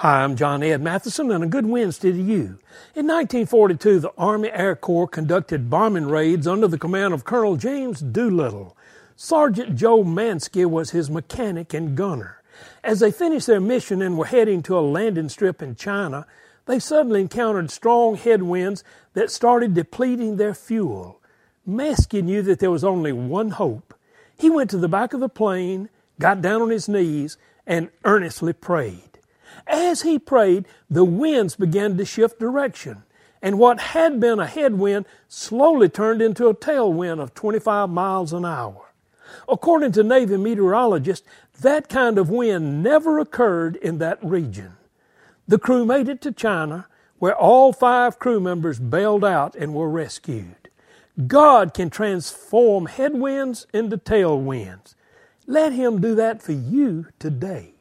Hi, I'm John Ed Mathison, and a good Wednesday to you. In 1942, the Army Air Corps conducted bombing raids under the command of Colonel James Doolittle. Sergeant Joe Mansky was his mechanic and gunner. As they finished their mission and were heading to a landing strip in China, they suddenly encountered strong headwinds that started depleting their fuel. Mansky knew that there was only one hope. He went to the back of the plane, got down on his knees, and earnestly prayed. As he prayed, the winds began to shift direction, and what had been a headwind slowly turned into a tailwind of 25 miles an hour. According to Navy meteorologists, that kind of wind never occurred in that region. The crew made it to China, where all five crew members bailed out and were rescued. God can transform headwinds into tailwinds. Let Him do that for you today.